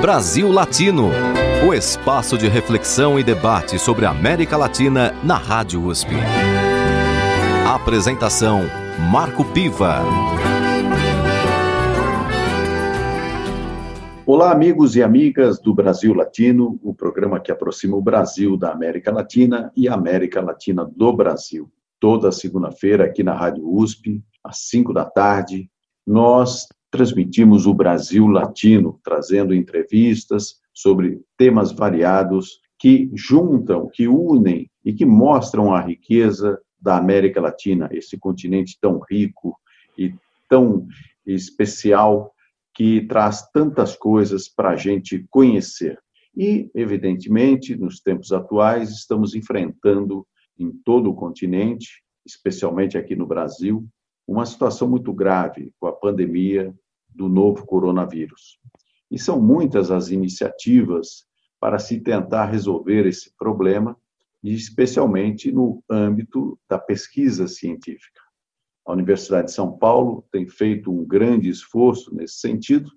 Brasil Latino, o espaço de reflexão e debate sobre a América Latina na Rádio USP. Apresentação Marco Piva. Olá, amigos e amigas do Brasil Latino, o programa que aproxima o Brasil da América Latina e a América Latina do Brasil. Toda segunda-feira, aqui na Rádio USP, às 5 da tarde, nós transmitimos o Brasil Latino, trazendo entrevistas sobre temas variados que juntam, que unem e que mostram a riqueza da América Latina, esse continente tão rico e tão especial que traz tantas coisas para a gente conhecer. E, evidentemente, nos tempos atuais, estamos enfrentando em todo o continente, especialmente aqui no Brasil, uma situação muito grave com a pandemia do novo coronavírus. E são muitas as iniciativas para se tentar resolver esse problema, especialmente no âmbito da pesquisa científica. A Universidade de São Paulo tem feito um grande esforço nesse sentido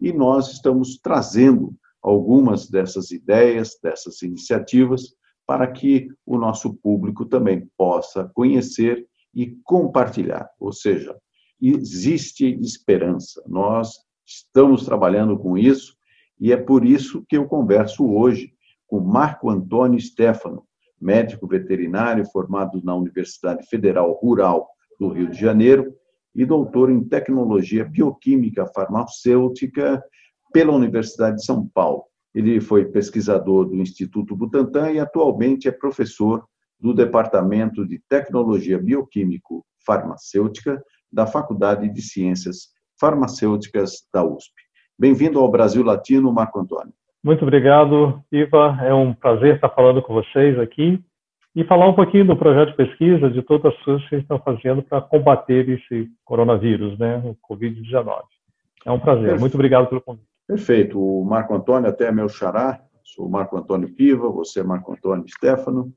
e nós estamos trazendo algumas dessas ideias, dessas iniciativas, para que o nosso público também possa conhecer e compartilhar. Ou seja, existe esperança. Nós estamos trabalhando com isso e é por isso que eu converso hoje com Marco Antônio Stefano, médico veterinário formado na Universidade Federal Rural do Rio de Janeiro e doutor em tecnologia bioquímica farmacêutica pela Universidade de São Paulo. Ele foi pesquisador do Instituto Butantan e atualmente é professor do Departamento de Tecnologia Bioquímico Farmacêutica da Faculdade de Ciências Farmacêuticas da USP. Bem-vindo ao Brasil Latino, Marco Antônio. Muito obrigado, Iva. É um prazer estar falando com vocês aqui e falar um pouquinho do projeto de pesquisa, de todas as coisas que vocês estão fazendo para combater esse coronavírus, né, o Covid-19. É um prazer. Muito obrigado pelo convite. Perfeito. O Marco Antônio até é meu xará. Sou o Marco Antônio Piva, você é Marco Antônio Stefano.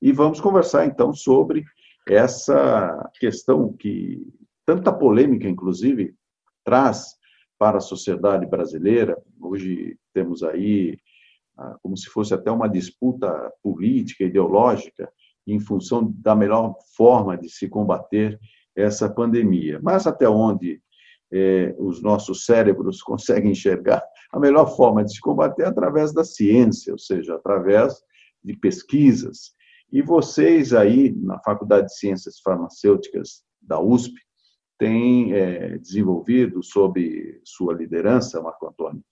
E vamos conversar, então, sobre essa questão que tanta polêmica, inclusive, traz para a sociedade brasileira. Hoje temos aí ah, como se fosse até uma disputa política, ideológica, em função da melhor forma de se combater essa pandemia. Mas até onde eh, os nossos cérebros conseguem enxergar, a melhor forma de se combater é através da ciência, ou seja, através de pesquisas. E vocês aí, na Faculdade de Ciências Farmacêuticas da USP, tem é, desenvolvido, sob sua liderança, Marco Antônio,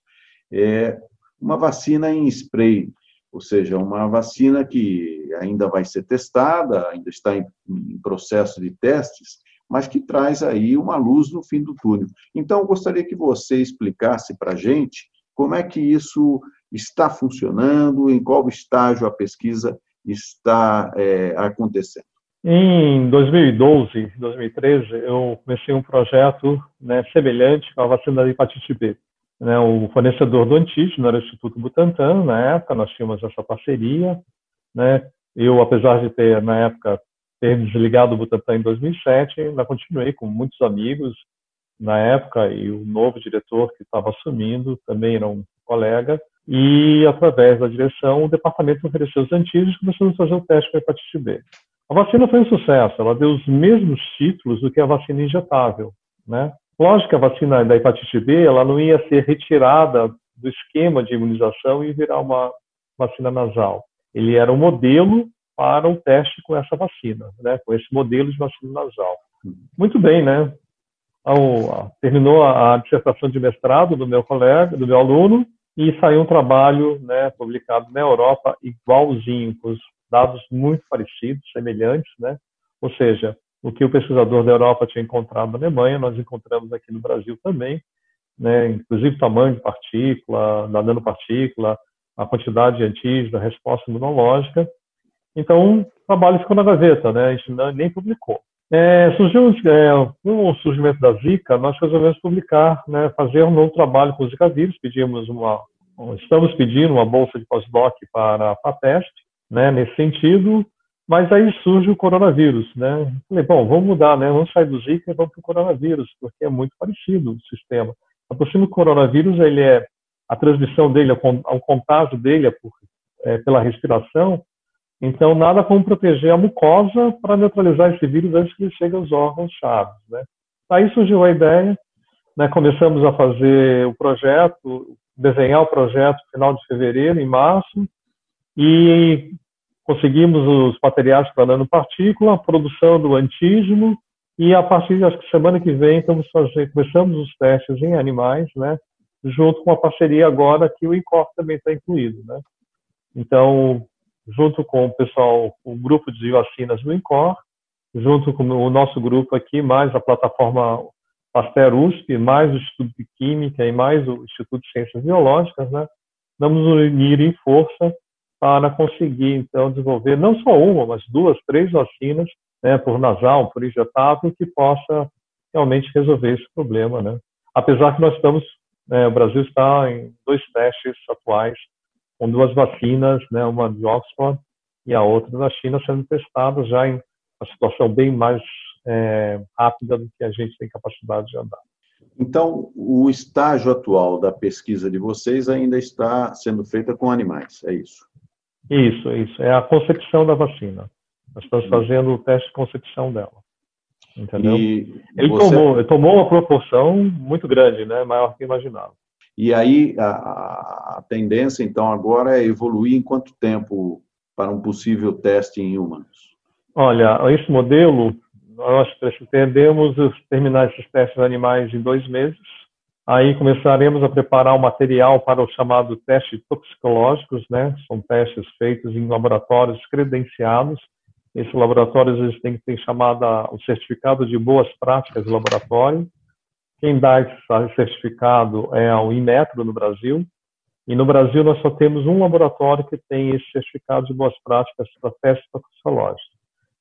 é uma vacina em spray, ou seja, uma vacina que ainda vai ser testada, ainda está em, em processo de testes, mas que traz aí uma luz no fim do túnel. Então, eu gostaria que você explicasse para a gente como é que isso está funcionando, em qual estágio a pesquisa está é, acontecendo. Em 2012, 2013, eu comecei um projeto né, semelhante a vacina da hepatite B. Né, o fornecedor do antígeno era o Instituto Butantan, na época nós tínhamos essa parceria. Né, eu, apesar de ter, na época, ter desligado o Butantan em 2007, ainda continuei com muitos amigos na época e o novo diretor que estava assumindo também era um colega. E, através da direção, o departamento ofereceu os antígenos e começamos a fazer o teste para hepatite B. A vacina foi um sucesso, ela deu os mesmos títulos do que a vacina injetável, né? Lógico que a vacina da hepatite B, ela não ia ser retirada do esquema de imunização e virar uma vacina nasal. Ele era um modelo para o teste com essa vacina, né? Com esse modelo de vacina nasal. Muito bem, né? Terminou a dissertação de mestrado do meu colega, do meu aluno, e saiu um trabalho né, publicado na Europa igualzinho, com os dados muito parecidos, semelhantes, né? Ou seja, o que o pesquisador da Europa tinha encontrado na Alemanha, nós encontramos aqui no Brasil também, né? Inclusive tamanho de partícula, da nanopartícula, a quantidade de antígeno, a resposta imunológica. Então, o trabalho ficou na gaveta, né? A gente nem publicou. É, surgiu, é, com o surgimento da Zika, nós resolvemos publicar, né, fazer um novo trabalho com o Zika vírus, pedimos uma, estamos pedindo uma bolsa de pós-doc para a FAPEST, né, nesse sentido, mas aí surge o coronavírus, né? Falei, bom, vamos mudar, né? Vamos sair do Zika e vamos para o coronavírus, porque é muito parecido o sistema. Por cima, o coronavírus ele é a transmissão dele, o contágio dele é, por, é pela respiração, então nada como proteger a mucosa para neutralizar esse vírus antes que ele chegue aos órgãos chaves. Né? Aí surgiu a ideia, né, começamos a fazer o projeto, desenhar o projeto no final de fevereiro, em março, e conseguimos os materiais para nanopartícula, a produção do antígeno, e a partir da semana que vem estamos fazer, começamos os testes em animais, né, junto com a parceria agora que o INCOR também está incluído, né. Então, junto com o pessoal, o grupo de vacinas do INCOR, junto com o nosso grupo aqui, mais a plataforma Pasteur USP, mais o Instituto de Química e mais o Instituto de Ciências Biológicas, né, vamos unir em força para conseguir, então, desenvolver não só uma, mas duas, três vacinas, né, por nasal, por injetável, que possa realmente resolver esse problema, né. Apesar que nós estamos, né, o Brasil está em dois testes atuais, com duas vacinas, né, uma de Oxford e a outra da China, sendo testadas já em uma situação bem mais é, rápida do que a gente tem capacidade de andar. Então, o estágio atual da pesquisa de vocês ainda está sendo feita com animais, é isso? Isso, isso. É a concepção da vacina. Nós estamos fazendo o teste de concepção dela. Entendeu? E ele, você... tomou, tomou uma proporção muito grande, né? maior que imaginava. E aí, a, a tendência, então, agora é evoluir em quanto tempo para um possível teste em humanos? Olha, esse modelo, nós pretendemos terminar esses testes animais em dois meses. Aí começaremos a preparar o material para o chamado teste toxicológicos, né? São testes feitos em laboratórios credenciados. Esses laboratórios eles têm que ter chamada o certificado de boas práticas de laboratório. Quem dá esse certificado é o Inmetro no Brasil. E no Brasil nós só temos um laboratório que tem esse certificado de boas práticas para testes toxicológicos.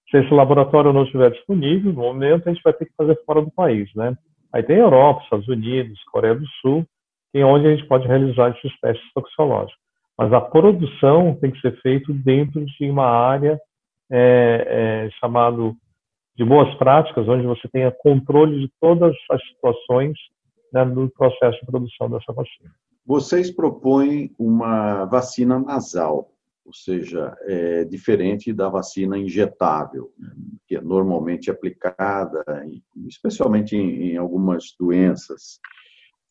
Se esse laboratório não estiver disponível, no momento a gente vai ter que fazer fora do país, né? Aí tem Europa, Estados Unidos, Coreia do Sul, em onde a gente pode realizar esses testes toxicológicos. Mas a produção tem que ser feita dentro de uma área é, é, chamado de boas práticas, onde você tenha controle de todas as situações né, no processo de produção dessa vacina. Vocês propõem uma vacina nasal ou seja, é diferente da vacina injetável, que é normalmente aplicada, especialmente em, em algumas doenças.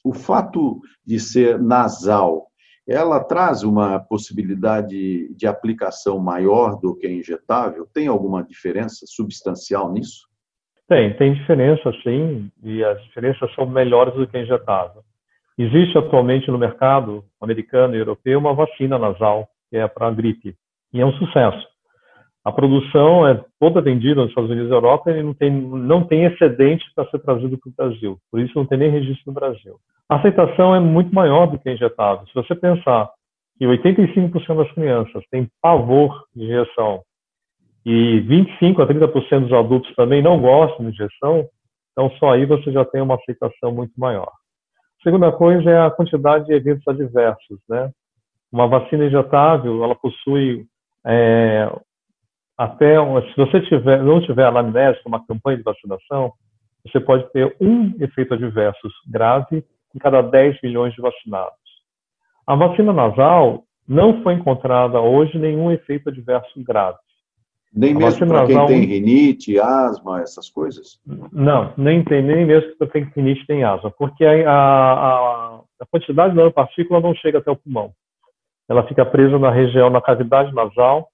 O fato de ser nasal, ela traz uma possibilidade de aplicação maior do que a injetável? Tem alguma diferença substancial nisso? Tem, tem diferença sim, e as diferenças são melhores do que a injetável. Existe atualmente no mercado americano e europeu uma vacina nasal que é para a gripe. E é um sucesso. A produção é toda vendida nos Estados Unidos e Europa e não tem, não tem excedente para ser trazido para o Brasil. Por isso não tem nem registro no Brasil. A aceitação é muito maior do que injetável. Se você pensar que 85% das crianças têm pavor de injeção e 25 a 30% dos adultos também não gostam de injeção, então só aí você já tem uma aceitação muito maior. A segunda coisa é a quantidade de eventos adversos, né? Uma vacina injetável, ela possui é, até, se você tiver, não tiver anamnese, uma campanha de vacinação, você pode ter um efeito adverso grave em cada 10 milhões de vacinados. A vacina nasal não foi encontrada hoje nenhum efeito adverso grave. Nem a mesmo para quem tem rinite, asma, essas coisas? Não, nem tem, nem mesmo para quem tem rinite tem asma, porque a, a, a quantidade de nanopartícula não chega até o pulmão ela fica presa na região, na cavidade nasal,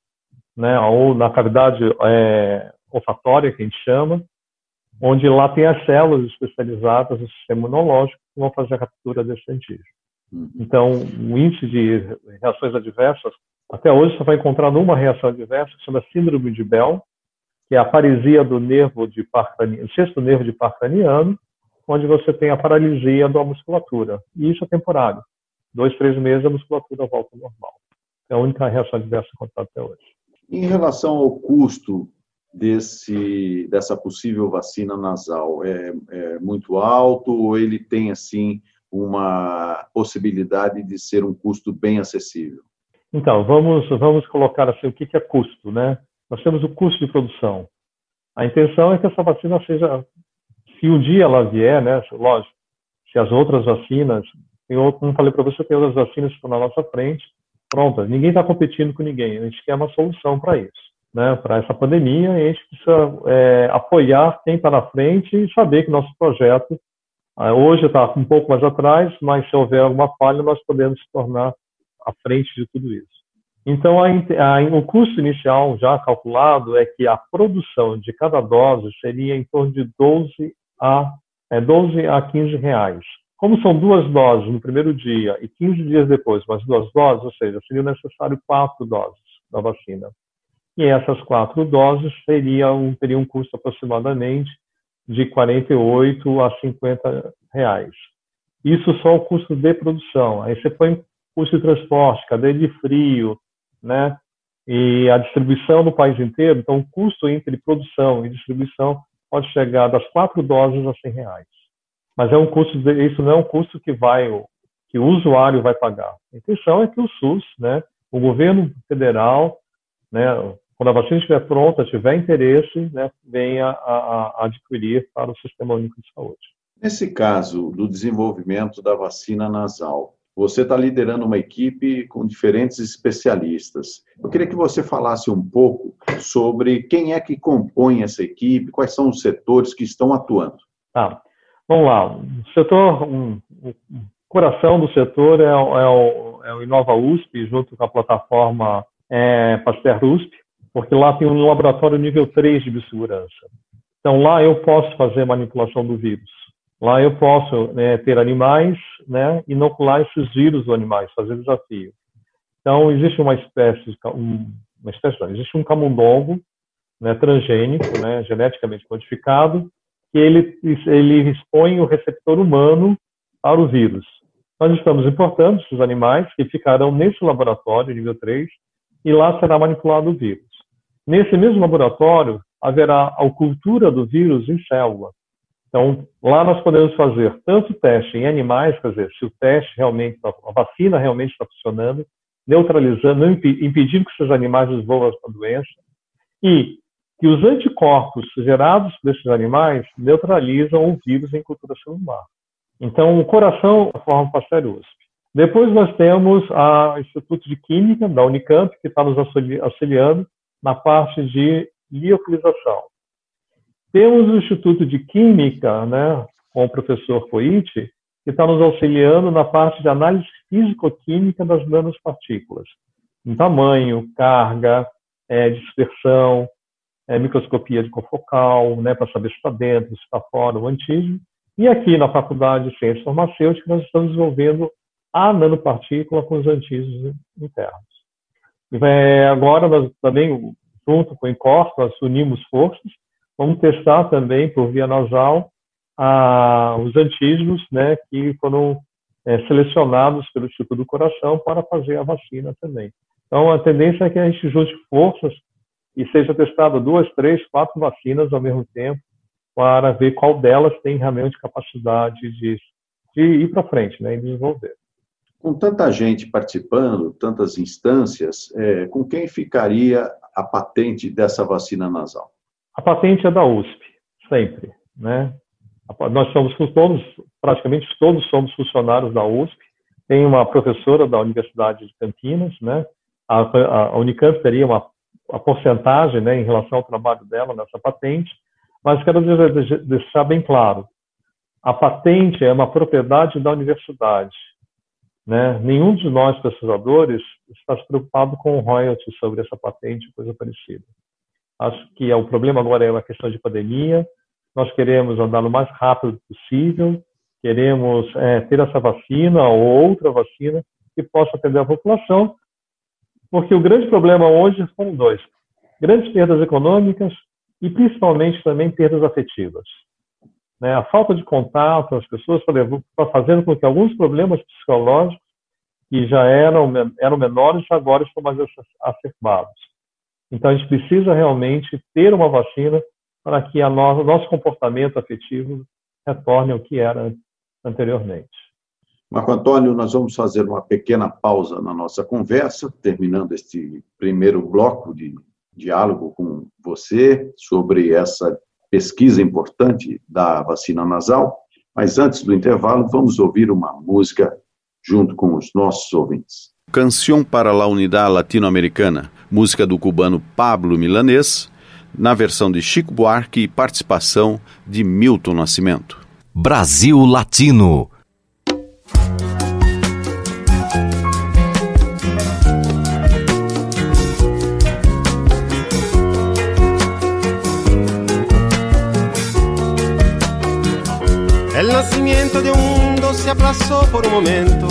né, ou na cavidade é, olfatória, que a gente chama, onde lá tem as células especializadas do sistema imunológico que vão fazer a captura desse antígeno. Uhum. Então, o índice de reações adversas, até hoje você vai encontrar numa reação adversa que chama síndrome de Bell, que é a paresia do nervo de par sexto nervo de par craniano, onde você tem a paralisia da musculatura. E isso é temporário dois, três meses, a musculatura volta ao normal. É a única reação adversa encontrada até hoje. Em relação ao custo desse, dessa possível vacina nasal, é, é muito alto ou ele tem, assim, uma possibilidade de ser um custo bem acessível? Então, vamos, vamos colocar assim, o que é custo, né? Nós temos o custo de produção. A intenção é que essa vacina seja, se um dia ela vier, né, lógico, se as outras vacinas outro, como falei para você, tem outras vacinas estão na nossa frente. Pronto, ninguém está competindo com ninguém. A gente quer uma solução para isso. Né, para essa pandemia, a gente precisa é, apoiar quem está na frente e saber que nosso projeto ah, hoje está um pouco mais atrás, mas se houver alguma falha, nós podemos se tornar à frente de tudo isso. Então, a, a, o custo inicial já calculado é que a produção de cada dose seria em torno de 12 a, é, 12 a 15 reais. Como são duas doses no primeiro dia e 15 dias depois, mais duas doses, ou seja, seria necessário quatro doses da vacina. E essas quatro doses seriam, teriam um custo aproximadamente de 48 a 50 reais. Isso só o custo de produção. Aí você põe custo de transporte, cadeia de frio, né? E a distribuição no país inteiro, então o custo entre produção e distribuição pode chegar das quatro doses a 100 reais mas é um custo, isso não é um custo que vai, que o usuário vai pagar. A intenção é que o SUS, né, o governo federal, né, quando a vacina estiver pronta, tiver interesse, né, venha a, a adquirir para o Sistema Único de Saúde. Nesse caso do desenvolvimento da vacina nasal, você está liderando uma equipe com diferentes especialistas. Eu queria que você falasse um pouco sobre quem é que compõe essa equipe, quais são os setores que estão atuando. Tá. Vamos lá, o setor, um, o coração do setor é, é, o, é o Inova USP, junto com a plataforma é, Pasteur USP, porque lá tem um laboratório nível 3 de biossegurança. Então, lá eu posso fazer manipulação do vírus. Lá eu posso né, ter animais, né, inocular esses vírus dos animais, fazer desafio. Então, existe uma espécie, uma espécie não, existe um camundongo né, transgênico, né, geneticamente modificado, que ele, ele expõe o receptor humano para o vírus. Nós estamos importando esses animais que ficarão nesse laboratório, nível 3, e lá será manipulado o vírus. Nesse mesmo laboratório, haverá a cultura do vírus em célula. Então, lá nós podemos fazer tanto teste em animais, quer dizer, se o teste realmente, a vacina realmente está funcionando, neutralizando, impedindo que esses animais desenvolvam a doença, e que os anticorpos gerados por esses animais neutralizam o vírus em cultura celular. Então, o coração forma Pasteur USP. Depois nós temos o Instituto de Química da Unicamp, que está nos auxiliando na parte de liofilização. Temos o Instituto de Química, né, com o professor Coite, que está nos auxiliando na parte de análise físico-química das nanopartículas, em tamanho, carga, é, dispersão, é, microscopia de confocal, né, para saber se está dentro, se está fora, o antígeno. E aqui na Faculdade de Ciências Farmacêuticas, nós estamos desenvolvendo a nanopartícula com os antígenos internos. É, agora, nós também, junto com o INCOR, nós unimos forças, vamos testar também por via nasal a, os antígenos né, que foram é, selecionados pelo Instituto do Coração para fazer a vacina também. Então, a tendência é que a gente junte forças e seja testado duas, três, quatro vacinas ao mesmo tempo para ver qual delas tem realmente capacidade de, de ir para frente né, e desenvolver. Com tanta gente participando, tantas instâncias, é, com quem ficaria a patente dessa vacina nasal? A patente é da USP, sempre. Né? Nós somos todos, praticamente todos somos funcionários da USP. Tem uma professora da Universidade de Campinas, né? A, a Unicamp teria uma a porcentagem né, em relação ao trabalho dela nessa patente, mas quero deixar bem claro, a patente é uma propriedade da universidade. Né? Nenhum de nós, pesquisadores, está se preocupado com o royalty sobre essa patente, coisa parecida. Acho que é, o problema agora é uma questão de pandemia, nós queremos andar o mais rápido possível, queremos é, ter essa vacina ou outra vacina que possa atender a população, porque o grande problema hoje são dois: grandes perdas econômicas e principalmente também perdas afetivas. Né? A falta de contato, as pessoas está fazendo com que alguns problemas psicológicos que já eram, eram menores, agora estão mais acertados. Então, a gente precisa realmente ter uma vacina para que o nosso comportamento afetivo retorne ao que era anteriormente. Marco Antônio, nós vamos fazer uma pequena pausa na nossa conversa, terminando este primeiro bloco de diálogo com você sobre essa pesquisa importante da vacina nasal. Mas antes do intervalo, vamos ouvir uma música junto com os nossos ouvintes. Canção para la Unidade Latino-Americana, música do cubano Pablo Milanês, na versão de Chico Buarque e participação de Milton Nascimento. Brasil Latino de un mundo se aplazó por un momento.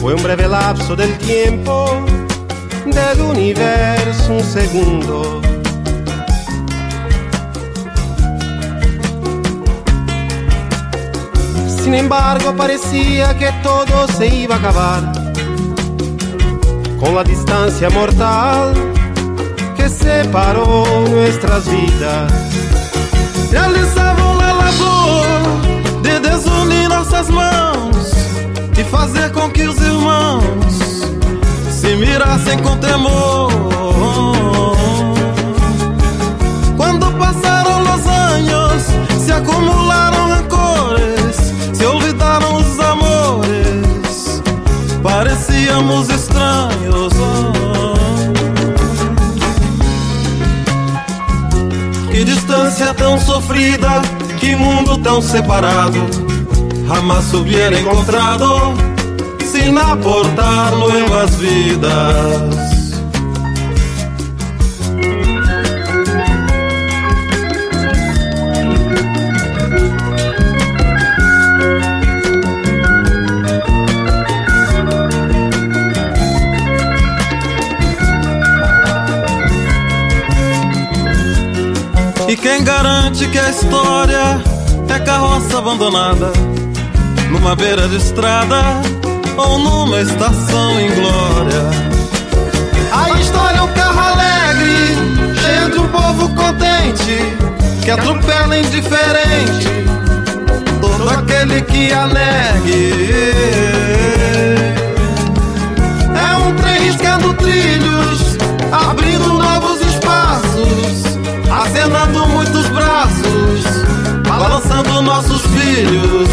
Fue un breve lapso del tiempo, del universo un segundo. Sin embargo, parecía que todo se iba a acabar con la distancia mortal que separó nuestras vidas. Realizavam nossas mãos e fazer com que os irmãos se mirassem com temor. Quando passaram os anos, se acumularam rancores, se olvidaram os amores, parecíamos estranhos. Que distância tão sofrida, que mundo tão separado. Jamás hubiera encontrado sin aportar nuevas vidas. E quem garante que a história é carroça abandonada numa beira de estrada ou numa estação em glória? A história é um carro alegre, cheio de um povo contente que atropela indiferente todo aquele que alegue. É um trem riscando trilhos, abrindo novos espaços acenando muitos braços, balançando nossos filhos.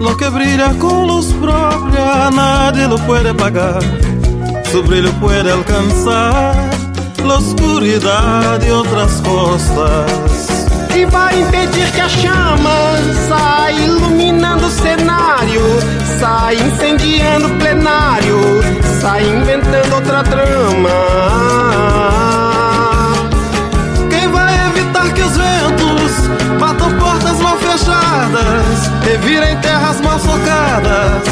Lo que brilha com luz própria, nadie lo puede apagar. Su brilho puede alcançar la oscuridad de outras costas. que vai impedir que a chama saia iluminando o cenário, saia incendiando o plenário, saia inventando outra trama. Mal fechadas, revirem terras mal socadas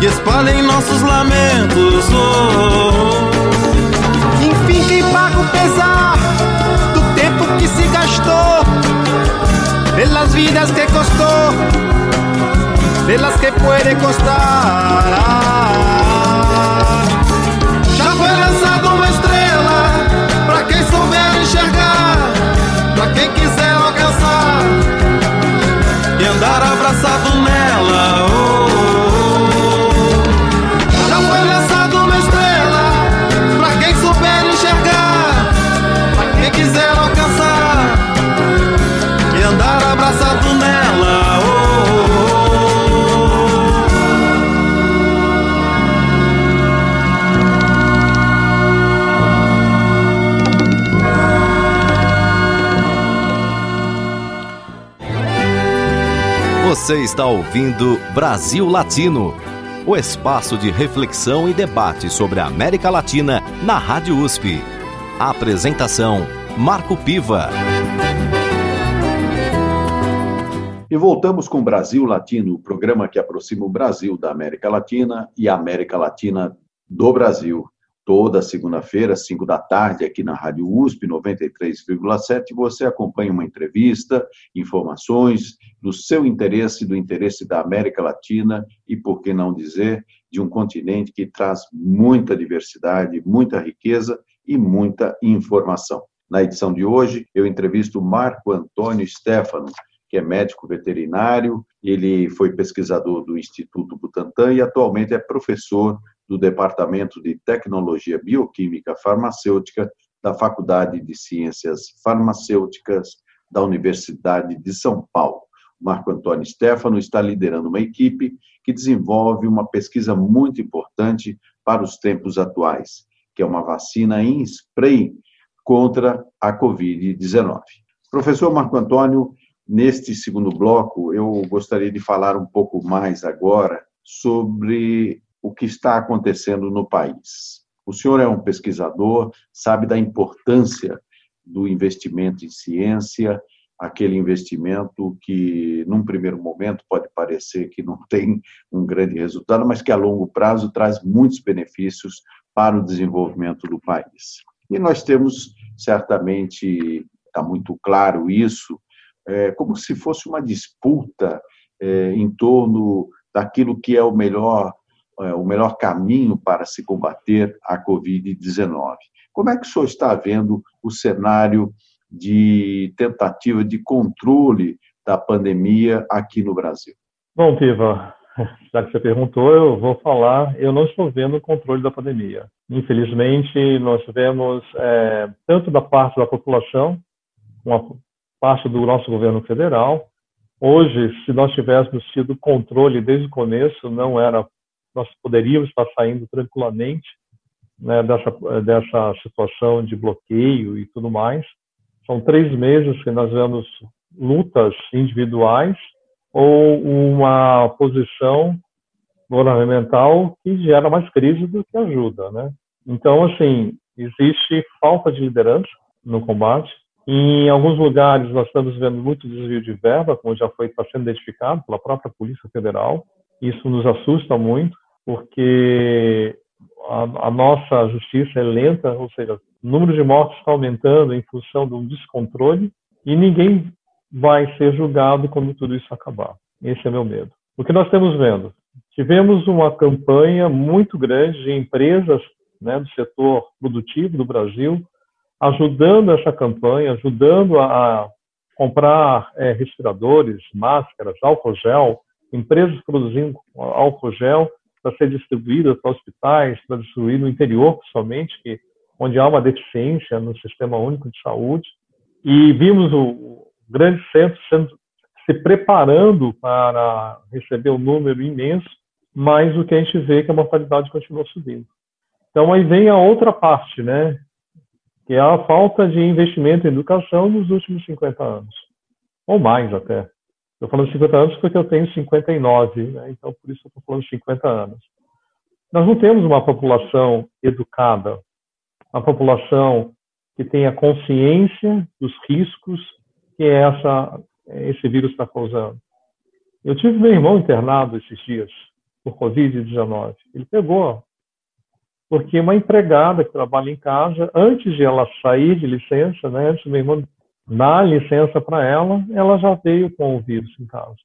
e espalhem nossos lamentos? Oh. Enfim, quem paga o pesar do tempo que se gastou, pelas vidas que costou, pelas que puede costar. Já andar abraçado Você está ouvindo Brasil Latino, o espaço de reflexão e debate sobre a América Latina na Rádio USP. A apresentação: Marco Piva. E voltamos com Brasil Latino, o programa que aproxima o Brasil da América Latina e a América Latina do Brasil. Toda segunda-feira, 5 da tarde, aqui na Rádio USP 93,7, você acompanha uma entrevista, informações do seu interesse, do interesse da América Latina e, por que não dizer, de um continente que traz muita diversidade, muita riqueza e muita informação. Na edição de hoje, eu entrevisto Marco Antônio Stefano, que é médico veterinário, ele foi pesquisador do Instituto Butantan e atualmente é professor do Departamento de Tecnologia Bioquímica Farmacêutica da Faculdade de Ciências Farmacêuticas da Universidade de São Paulo. Marco Antônio Stefano está liderando uma equipe que desenvolve uma pesquisa muito importante para os tempos atuais, que é uma vacina em spray contra a Covid-19. Professor Marco Antônio, neste segundo bloco, eu gostaria de falar um pouco mais agora sobre o que está acontecendo no país. O senhor é um pesquisador, sabe da importância do investimento em ciência aquele investimento que, num primeiro momento, pode parecer que não tem um grande resultado, mas que a longo prazo traz muitos benefícios para o desenvolvimento do país. E nós temos, certamente, está muito claro isso, é, como se fosse uma disputa é, em torno daquilo que é o melhor, é, o melhor caminho para se combater a Covid-19. Como é que o senhor está vendo o cenário de tentativa de controle da pandemia aqui no Brasil? Bom, Piva, já que você perguntou, eu vou falar. Eu não estou vendo o controle da pandemia. Infelizmente, nós vemos é, tanto da parte da população, uma parte do nosso governo federal. Hoje, se nós tivéssemos tido controle desde o começo, não era, nós poderíamos estar saindo tranquilamente né, dessa dessa situação de bloqueio e tudo mais. São três meses que nós vemos lutas individuais ou uma posição governamental que gera mais crise do que ajuda, né? Então, assim, existe falta de liderança no combate. Em alguns lugares nós estamos vendo muito desvio de verba, como já foi está sendo identificado pela própria Polícia Federal. Isso nos assusta muito, porque a, a, nossa justiça é lenta, ou seja, o número de mortes está aumentando em função do descontrole e ninguém vai ser julgado quando tudo isso acabar. Esse é meu medo. O que nós estamos vendo? Tivemos uma campanha muito grande de empresas né, do setor produtivo do Brasil ajudando essa campanha, ajudando a, comprar é, respiradores, máscaras, álcool gel, empresas produzindo álcool gel para ser distribuída para hospitais, para distribuir no interior, principalmente, que, onde há uma deficiência no Sistema Único de Saúde. E vimos o, grande centro sendo, se preparando para receber um número imenso, mas o que a gente vê é que a mortalidade continua subindo. Então, aí vem a outra parte, né? que é a falta de investimento em educação nos últimos 50 anos, ou mais até. Estou falando 50 anos porque eu tenho 59, né? então por isso estou falando 50 anos. Nós não temos uma população educada, uma população que tenha consciência dos riscos que essa, esse vírus está causando. Eu tive meu irmão internado esses dias por Covid-19. Ele pegou, porque uma empregada que trabalha em casa, antes de ela sair de licença, né, antes do meu irmão dá licença para ela, ela já veio com o vírus em casa.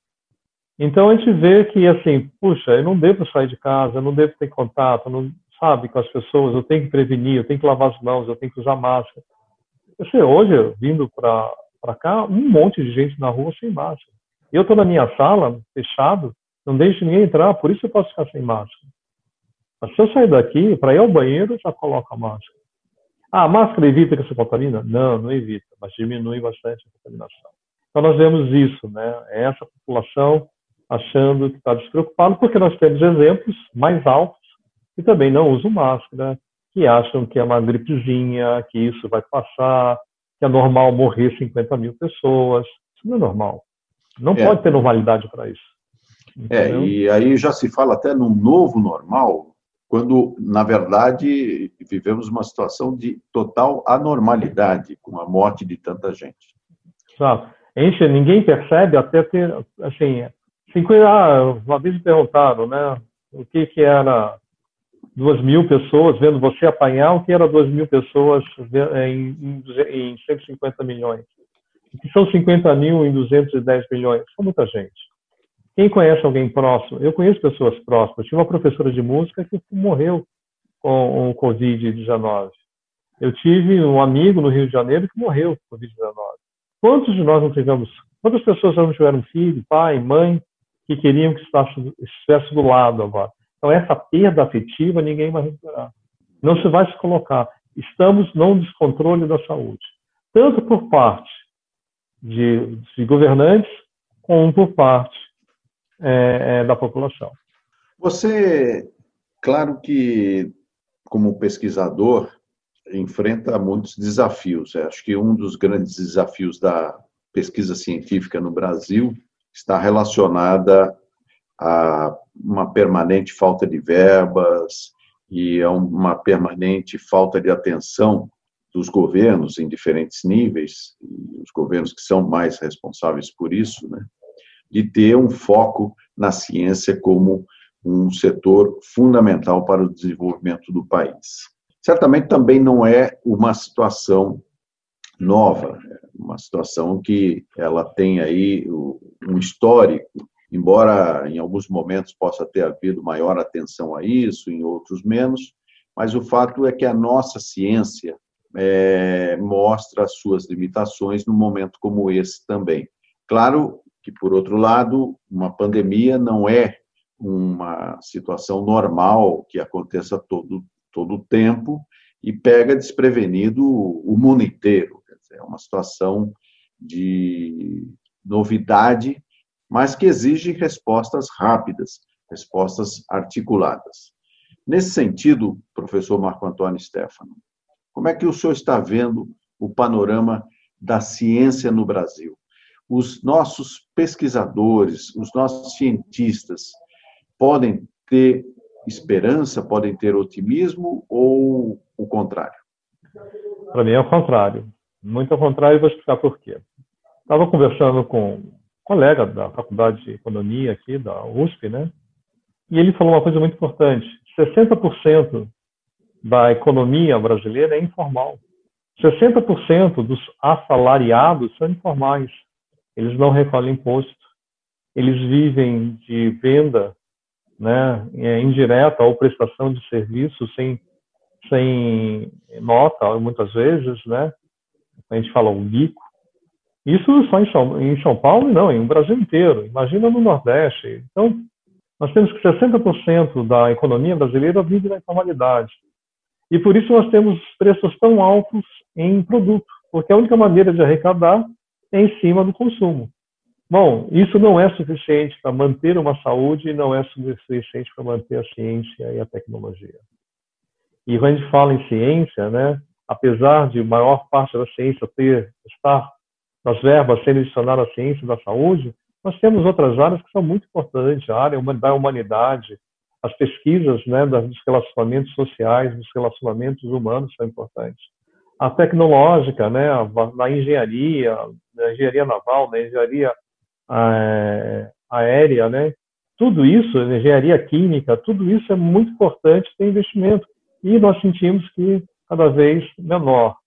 Então a gente vê que assim, puxa, eu não devo sair de casa, eu não devo ter contato, não sabe com as pessoas, eu tenho que prevenir, eu tenho que lavar as mãos, eu tenho que usar máscara. Sei, hoje vindo para cá, um monte de gente na rua sem máscara. Eu estou na minha sala, fechado, não deixo ninguém entrar, por isso eu posso ficar sem máscara. Mas se eu sair daqui, para ir ao banheiro, eu já coloco a máscara. Ah, a máscara evita que se contamina? Não, não evita, mas diminui bastante a contaminação. Então nós vemos isso, né? É essa população achando que está despreocupada, porque nós temos exemplos mais altos que também não usam máscara, que acham que é uma gripezinha, que isso vai passar, que é normal morrer 50 mil pessoas. Isso não é normal. Não é. pode ter normalidade para isso. É, Entendeu? É, e aí já se fala até num novo normal, quando, na verdade, vivemos uma situação de total anormalidade, com a morte de tanta gente. Exato. Enche, ninguém percebe até ter, assim, 50, ah, uma vez me perguntaram, né, o que que era duas mil pessoas vendo você apanhar, o que era duas mil pessoas em, em, em 150 milhões? O que são 50 mil em 210 milhões? São muita gente. Quem conhece alguém próximo? Eu conheço pessoas próximas. Tinha uma professora de música que morreu com o Covid-19. Eu tive um amigo no Rio de Janeiro que morreu com Covid-19. Quantos de nós não tivemos? Quantas pessoas não tiveram filho, pai, mãe, que queriam que estivesse do lado agora? Então, essa perda afetiva ninguém vai recuperar. Não se vai se colocar. Estamos num descontrole da saúde. Tanto por parte de, de governantes como por parte é, é, da população. Você, claro que, como pesquisador, enfrenta muitos desafios. Acho que um dos grandes desafios da pesquisa científica no Brasil está relacionada a uma permanente falta de verbas e a uma permanente falta de atenção dos governos em diferentes níveis, os governos que são mais responsáveis por isso, né, de ter um foco na ciência como um setor fundamental para o desenvolvimento do país. Certamente também não é uma situação nova, é uma situação que ela tem aí um histórico, embora em alguns momentos possa ter havido maior atenção a isso, em outros menos, mas o fato é que a nossa ciência é, mostra as suas limitações num momento como esse também. Claro que, por outro lado, uma pandemia não é uma situação normal que aconteça todo todo o tempo e pega desprevenido o mundo inteiro. É uma situação de novidade, mas que exige respostas rápidas, respostas articuladas. Nesse sentido, professor Marco Antônio Stefano, como é que o senhor está vendo o panorama da ciência no Brasil? Os nossos pesquisadores, os nossos cientistas podem ter esperança, podem ter otimismo ou o contrário? Para mim é o contrário. Muito ao contrário, e vou explicar por quê. Estava conversando com um colega da Faculdade de Economia aqui, da USP, né? E ele falou uma coisa muito importante. 60% da economia brasileira é informal. 60% dos assalariados são informais. Eles não recolhem imposto. Eles vivem de venda né, é, indireta ou prestação de serviço sem, sem nota, muitas vezes, né? A gente fala o bico. Isso só em São, em São Paulo, não, em o Brasil inteiro. Imagina no Nordeste. Então, nós temos que 60% da economia brasileira vive na informalidade. E por isso nós temos preços tão altos em produto, porque a única maneira de arrecadar em cima do consumo. Bom, isso não é suficiente para manter uma saúde e não é suficiente para manter a ciência e a tecnologia. E quando a gente fala em ciência, né, apesar de maior parte da ciência ter estar nas verbas sendo adicionadas à ciência da saúde, nós temos outras áreas que são muito importantes, a área da humanidade, as pesquisas né, dos relacionamentos sociais, dos relacionamentos humanos são importantes. A tecnológica, né, na engenharia, na engenharia naval, na engenharia é, aérea, né? Tudo isso, engenharia química, tudo isso é muito importante ter investimento. E nós sentimos que cada vez menor.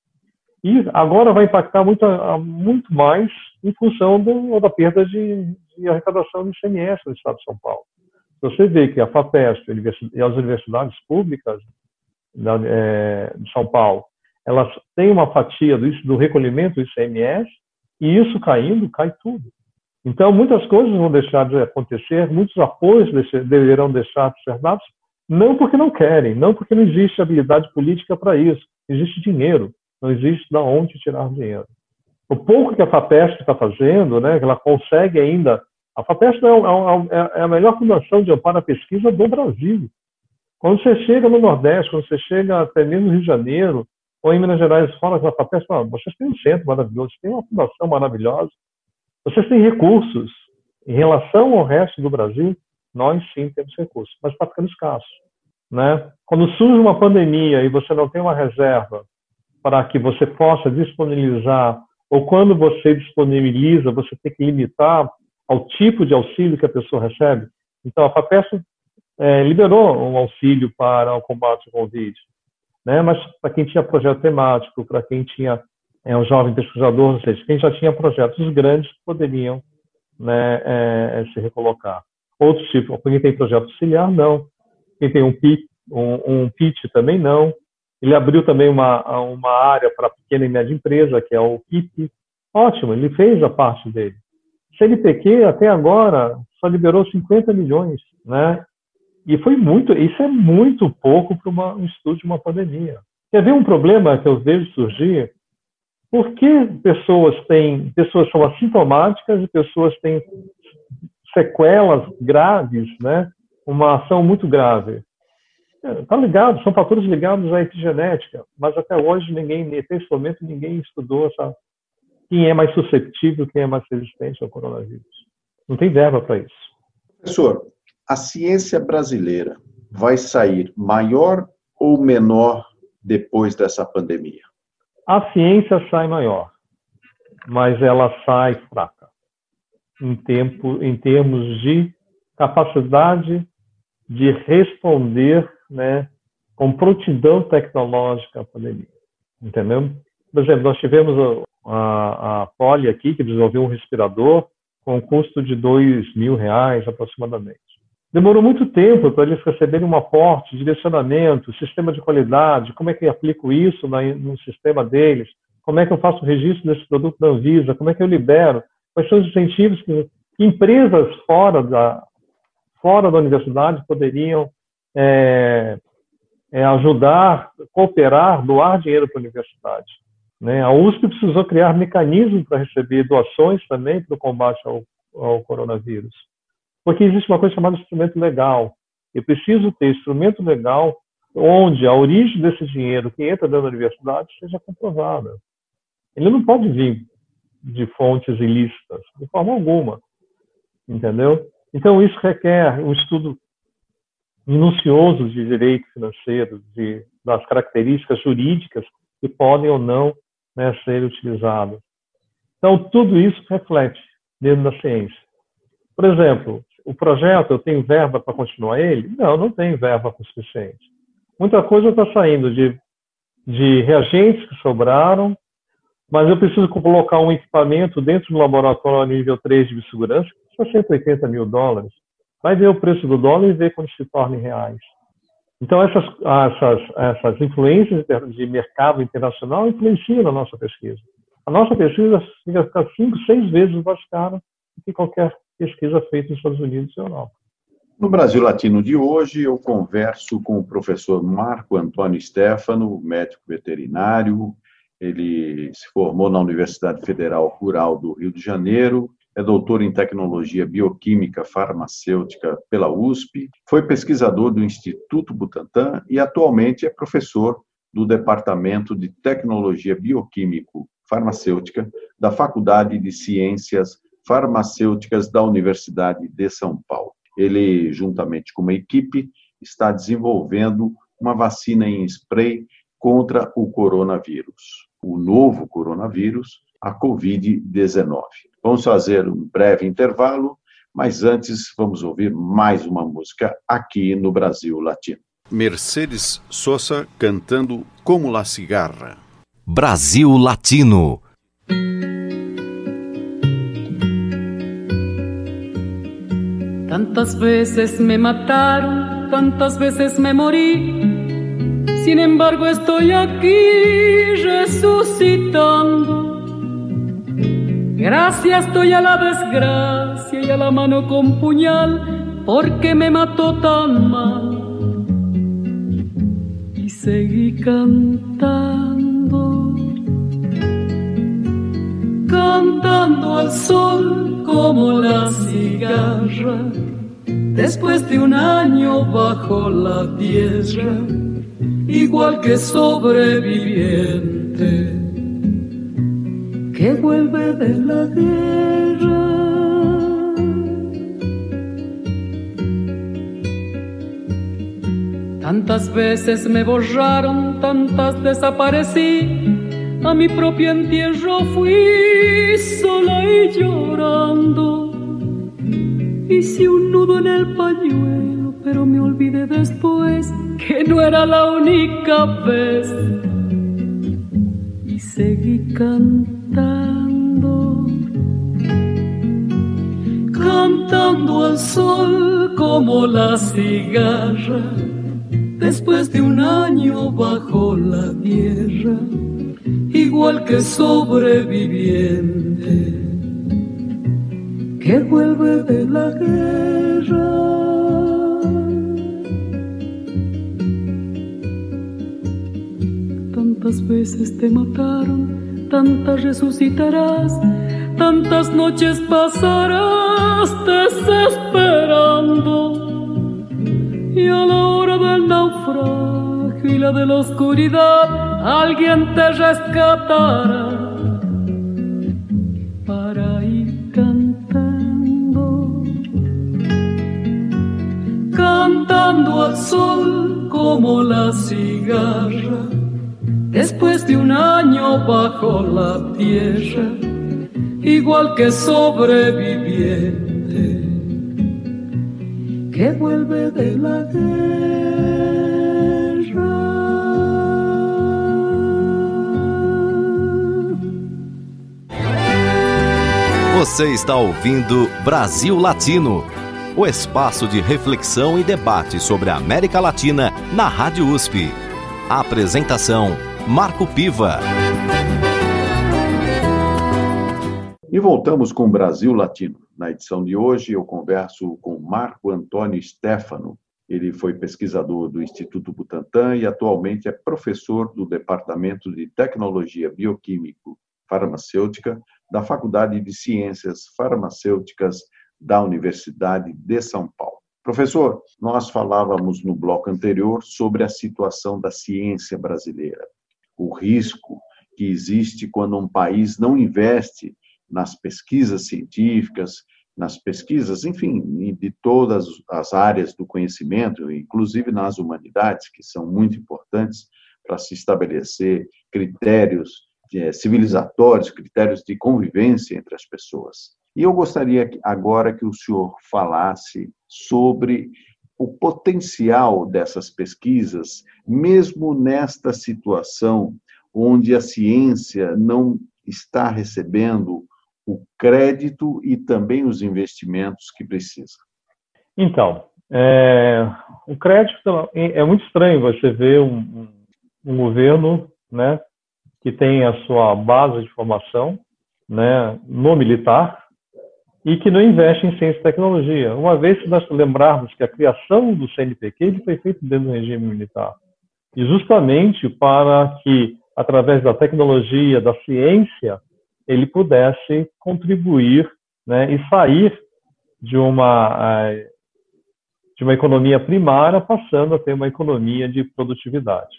E agora vai impactar muito, muito mais em função do, da perda de, de arrecadação do ICMS no Estado de São Paulo. Você vê que a FAPESP e as universidades públicas da, é, de São Paulo, elas têm uma fatia do, do recolhimento do ICMS e isso caindo, cai tudo. Então, muitas coisas vão deixar de acontecer, muitos apoios deverão deixar de ser dados, não porque não querem, não porque não existe habilidade política para isso. Existe dinheiro, não existe de onde tirar dinheiro. O pouco que a FAPESP está fazendo, né, que ela consegue ainda. A FAPESP é, é, é, é a melhor fundação de amparo à pesquisa do Brasil. Quando você chega no Nordeste, quando você chega até mesmo no Rio de Janeiro, ou em Minas Gerais, fala que a FAPESP, vocês têm um centro maravilhoso, tem uma fundação maravilhosa, vocês têm recursos. Em relação ao resto do Brasil, nós sim temos recursos, mas está ficando escasso. Né? Quando surge uma pandemia e você não tem uma reserva para que você possa disponibilizar, ou quando você disponibiliza, você tem que limitar ao tipo de auxílio que a pessoa recebe. Então, a FAPESP é, liberou um auxílio para o combate ao Covid, né? mas para quem tinha projeto temático, para quem tinha é um jovem pesquisador, ou seja, quem já tinha projetos grandes poderiam né, é, é, se recolocar. Outros tipos, quem tem projeto auxiliar, não. Quem tem um PIT, um, um PIT também não. Ele abriu também uma, uma área para pequena e média empresa, que é o PIP. Ótimo, ele fez a parte dele. CNPq, até agora, só liberou 50 milhões, né? E foi muito, isso é muito pouco para um estudo de uma pandemia. Quer ver um problema que eu vejo surgir? por que pessoas têm, pessoas são assintomáticas e pessoas têm sequelas graves, né? Uma ação muito grave. Está ligado, são fatores ligados à epigenética, mas até hoje ninguém, até esse momento, ninguém estudou essa, quem é mais suscetível, quem é mais resistente ao coronavírus. Não tem verba para isso. Professor, a ciência brasileira vai sair maior ou menor depois dessa pandemia? A ciência sai maior, mas ela sai fraca em, tempo, em termos de capacidade de responder né, com prontidão tecnológica à pandemia. Entendeu? Por exemplo, nós tivemos a, a, Poli aqui, que desenvolveu um respirador com custo de dois mil reais aproximadamente. Demorou muito tempo para eles receberem um aporte, direcionamento, sistema de qualidade, como é que eu aplico isso no sistema deles, como é que eu faço o registro desse produto na Anvisa, como é que eu libero, quais são os incentivos que, que empresas fora da, fora da universidade poderiam é, é, ajudar, cooperar, doar dinheiro para a universidade. Né? A USP precisou criar mecanismos para receber doações também para o combate ao, ao coronavírus. Porque existe uma coisa chamada instrumento legal. Eu preciso ter instrumento legal onde a origem desse dinheiro que entra dentro da universidade seja comprovada. Ele não pode vir de fontes ilícitas, de forma alguma. Entendeu? Então, isso requer um estudo minucioso de direito financeiro, de, das características jurídicas que podem ou não né, ser utilizadas. Então, tudo isso reflete dentro da ciência. Por exemplo, o projeto, eu tenho verba para continuar ele? Não, não tenho verba suficiente. Muita coisa está saindo de, de reagentes que sobraram, mas eu preciso colocar um equipamento dentro do laboratório nível 3 de segurança, que custa 180 mil dólares. Vai ver o preço do dólar e ver quando se torna em reais. Então, essas, essas, essas influências de mercado internacional influenciam na nossa pesquisa. A nossa pesquisa fica cinco, seis vezes mais cara do que qualquer pesquisa feita nos Estados Unidos e Europa. No Brasil Latino de hoje, eu converso com o professor Marco Antônio Stefano, médico veterinário. Ele se formou na Universidade Federal Rural do Rio de Janeiro, é doutor em tecnologia bioquímica farmacêutica pela USP, foi pesquisador do Instituto Butantan e atualmente é professor do Departamento de Tecnologia Bioquímico Farmacêutica da Faculdade de Ciências Farmacêuticas da Universidade de São Paulo. Ele, juntamente com uma equipe, está desenvolvendo uma vacina em spray contra o coronavírus, o novo coronavírus, a Covid-19. Vamos fazer um breve intervalo, mas antes vamos ouvir mais uma música aqui no Brasil Latino. Mercedes Sosa cantando Como la Cigarra. Brasil Latino. Tantas veces me mataron, tantas veces me morí. Sin embargo, estoy aquí resucitando Gracias doy a la desgracia y a la mano con puñal porque me mató tan mal. Y seguí cantando, cantando al sol como la cigarra. Después de un año bajo la tierra, igual que sobreviviente que vuelve de la guerra. Tantas veces me borraron, tantas desaparecí, a mi propio entierro fui sola y llorando. Hice un nudo en el pañuelo, pero me olvidé después que no era la única vez. Y seguí cantando cantando, al sol como la cigarra, después de un año bajo la tierra, igual que sobreviviente que vuelve de la guerra. Tantas veces te mataron tantas resucitarás, tantas noches pasarás desesperando. Y a la hora del naufragio y la de la oscuridad, alguien te rescatará para ir cantando, cantando al sol como la cigarra después de un año bajo la tierra, igual que sobreviviente que vuelve de la guerra. Você está ouvindo Brasil Latino, o espaço de reflexão e debate sobre a América Latina na Rádio USP. apresentação Marco Piva. E voltamos com Brasil Latino. Na edição de hoje, eu converso com Marco Antônio Stefano. Ele foi pesquisador do Instituto Butantan e atualmente é professor do Departamento de Tecnologia Bioquímico Farmacêutica da Faculdade de Ciências Farmacêuticas da Universidade de São Paulo. Professor, nós falávamos no bloco anterior sobre a situação da ciência brasileira o risco que existe quando um país não investe nas pesquisas científicas, nas pesquisas, enfim, de todas as áreas do conhecimento, inclusive nas humanidades, que são muito importantes para se estabelecer critérios eh, civilizatórios, critérios de convivência entre as pessoas. E eu gostaria agora que o senhor falasse sobre o potencial dessas pesquisas, mesmo nesta situação onde a ciência não está recebendo o crédito e também os investimentos que precisa? Então, é, o crédito é muito estranho você ver um, um governo, né, que tem a sua base de formação, né, no militar, e que não investe em ciência e tecnologia. Uma vez que nós lembrarmos que a criação do CNPq foi feita dentro do regime militar, e justamente para que, através da tecnologia, da ciência, ele pudesse contribuir né, e sair de uma, eh, de uma economia primária, passando a ter uma economia de produtividade.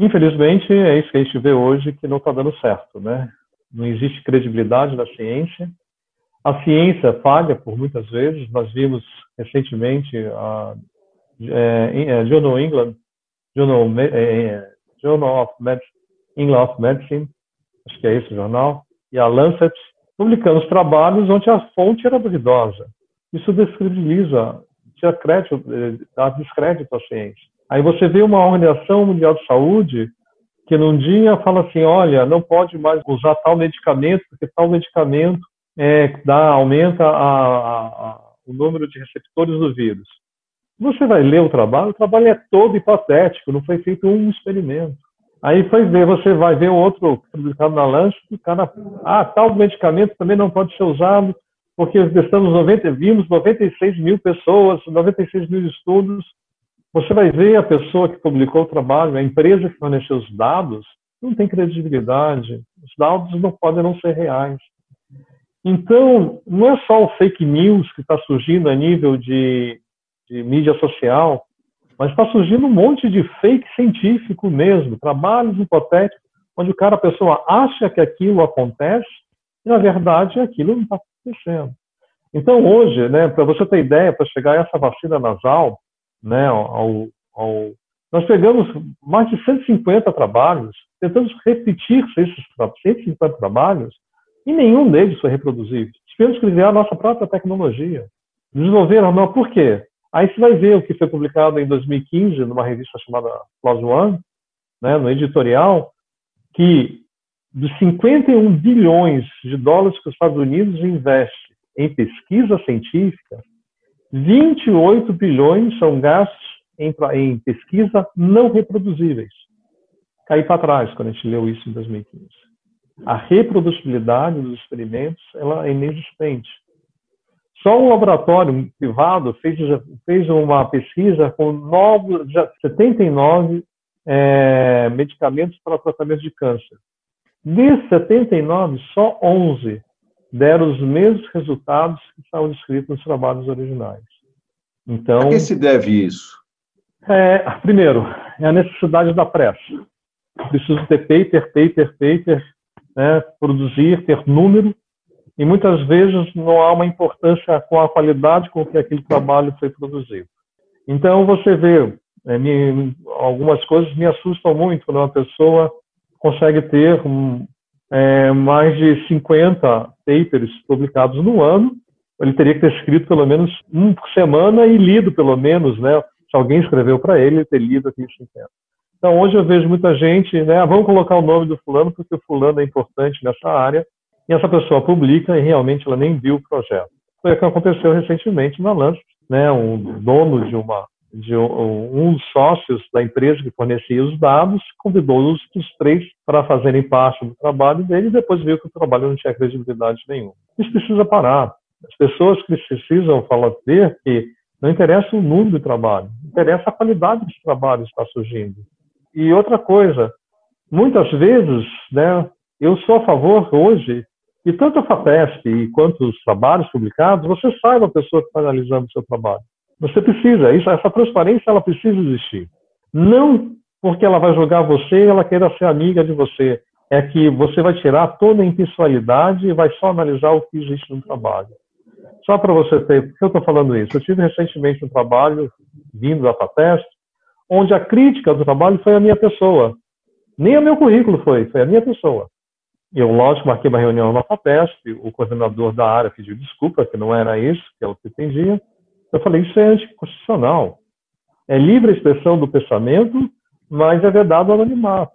Infelizmente, é isso que a gente vê hoje que não está dando certo. Né? Não existe credibilidade na ciência, a ciência falha por muitas vezes. Nós vimos recentemente a é, é, Journal England, Journal, é, é, Journal of England of Medicine, acho que é esse o jornal, e a Lancet, publicando os trabalhos onde a fonte era duvidosa. Isso descredibiliza, é, dá descrédito à ciência. Aí você vê uma Organização Mundial de Saúde que num dia fala assim, olha, não pode mais usar tal medicamento, porque tal medicamento é, dá, aumenta a, a, o número de receptores do vírus. Você vai ler o trabalho, o trabalho é todo hipotético, não foi feito um experimento. Aí foi ver, você vai ver outro publicado na Lancet, o cara, ah, tal medicamento também não pode ser usado, porque testamos 90, vimos 96 mil pessoas, 96 mil estudos. Você vai ver a pessoa que publicou o trabalho, a empresa que forneceu os dados, não tem credibilidade. Os dados não podem não ser reais. Então, não é só o fake news que está surgindo a nível de, de mídia social, mas está surgindo um monte de fake científico mesmo, trabalhos hipotéticos, onde o cara, a pessoa acha que aquilo acontece e, na verdade, aquilo não está acontecendo. Então, hoje, né, para você ter ideia, para chegar a essa vacina nasal, né, ao, ao, nós pegamos mais de 150 trabalhos, tentamos repetir esses 150 trabalhos e nenhum deles foi reproduzido. Tivemos que criar a nossa própria tecnologia. Desenvolver, não, por quê? Aí você vai ver o que foi publicado em 2015 numa revista chamada Plus One, né, no editorial, que dos 51 bilhões de dólares que os Estados Unidos investe em pesquisa científica, 28 bilhões são gastos em, em pesquisa não reproduzíveis. Caí para trás quando a gente leu isso em 2015 a reprodutibilidade dos experimentos ela é inexistente. Só um laboratório privado fez, fez uma pesquisa com novos, 79 é, medicamentos para tratamento de câncer. De 79, só 11 deram os mesmos resultados que estavam descritos nos trabalhos originais. Então, a que se deve isso? É, primeiro, é a necessidade da pressa. Preciso ter paper, paper, paper, né, produzir, ter número, e muitas vezes não há uma importância com a qualidade com que aquele trabalho foi produzido. Então, você vê, é, me, algumas coisas me assustam muito quando uma pessoa consegue ter um, é, mais de 50 papers publicados no ano. Ele teria que ter escrito pelo menos um por semana e lido pelo menos, né? Se alguém escreveu para ele, ele ter lido aqueles 50. Então, hoje eu vejo muita gente, né? Ah, vamos colocar o nome do fulano porque o fulano é importante nessa área. E essa pessoa publica e realmente ela nem viu o projeto. Foi o que aconteceu recentemente na Lance, né? Um dono de uma de um, um dos sócios da empresa que fornecia os dados, convidou os, os três para fazerem parte do trabalho dele e depois viu que o trabalho não tinha credibilidade nenhuma. Isso precisa parar. As pessoas precisam falar ver que não interessa o número do trabalho, interessa a qualidade do trabalho que está surgindo. E outra coisa, muitas vezes, né, eu sou a favor hoje que tanto a FAPESP quanto os trabalhos publicados, você saiba a pessoa que está analisando o seu trabalho. Você precisa, isso, essa transparência ela precisa existir. Não porque ela vai jogar você ela queira ser amiga de você. É que você vai tirar toda a impessoalidade e vai só analisar o que existe no trabalho. Só para você ter, por que eu estou falando isso? Eu tive recentemente um trabalho vindo da FAPESP, onde a crítica do trabalho foi a minha pessoa. Nem o meu currículo foi, foi a minha pessoa. Eu, lógico, marquei uma reunião na FAPESP, o coordenador da área pediu desculpa, que não era isso que ela pretendia, eu falei, isso é anticonstitucional. É livre a expressão do pensamento, mas é vedado ao anonimato.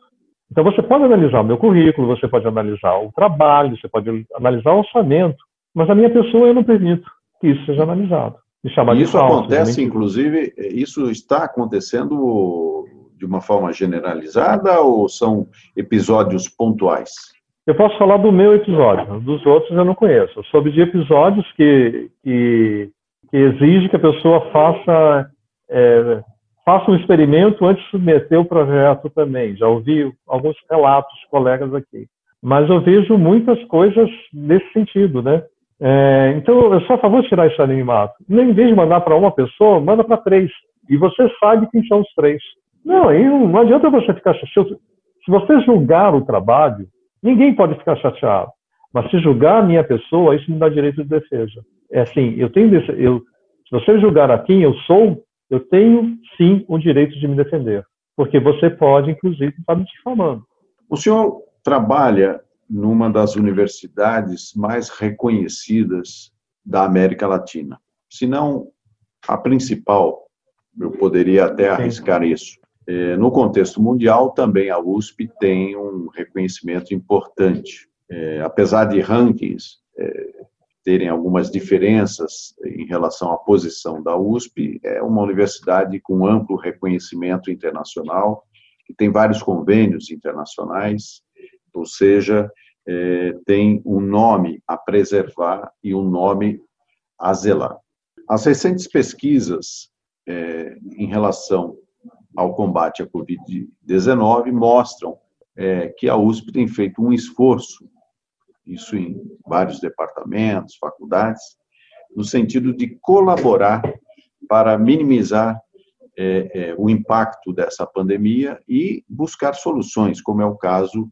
Então você pode analisar o meu currículo, você pode analisar o trabalho, você pode analisar o orçamento, mas a minha pessoa eu não permito que isso seja analisado. Me chamar isso de falso, acontece, inclusive, isso está acontecendo de uma forma generalizada ou são episódios pontuais? Eu posso falar do meu episódio, dos outros eu não conheço. Eu soube de episódios que que exige que a pessoa faça, é, faça um experimento antes de submeter o projeto também. Já ouvi alguns relatos colegas aqui. Mas eu vejo muitas coisas nesse sentido, né? É, então, eu sou a favor de tirar esse animato. Em vez de mandar para uma pessoa, manda para três. E você sabe quem são os três. Não, aí não adianta você ficar chateado. Se você julgar o trabalho, ninguém pode ficar chateado. Mas se julgar a minha pessoa, isso me dá direito de defesa é assim, eu tenho, eu, se você julgar a quem eu sou, eu tenho sim o direito de me defender, porque você pode, inclusive, estar me difamando. O senhor trabalha numa das universidades mais reconhecidas da América Latina, se não a principal, eu poderia até arriscar sim. isso. É, no contexto mundial, também a USP tem um reconhecimento importante. É, apesar de rankings é, terem algumas diferenças em relação à posição da USP, é uma universidade com amplo reconhecimento internacional, que tem vários convênios internacionais, ou seja, é, tem um nome a preservar e um nome a zelar. As recentes pesquisas é, em relação ao combate à Covid-19 mostram é, que a USP tem feito um esforço isso em vários departamentos, faculdades, no sentido de colaborar para minimizar é, é, o impacto dessa pandemia e buscar soluções, como é o caso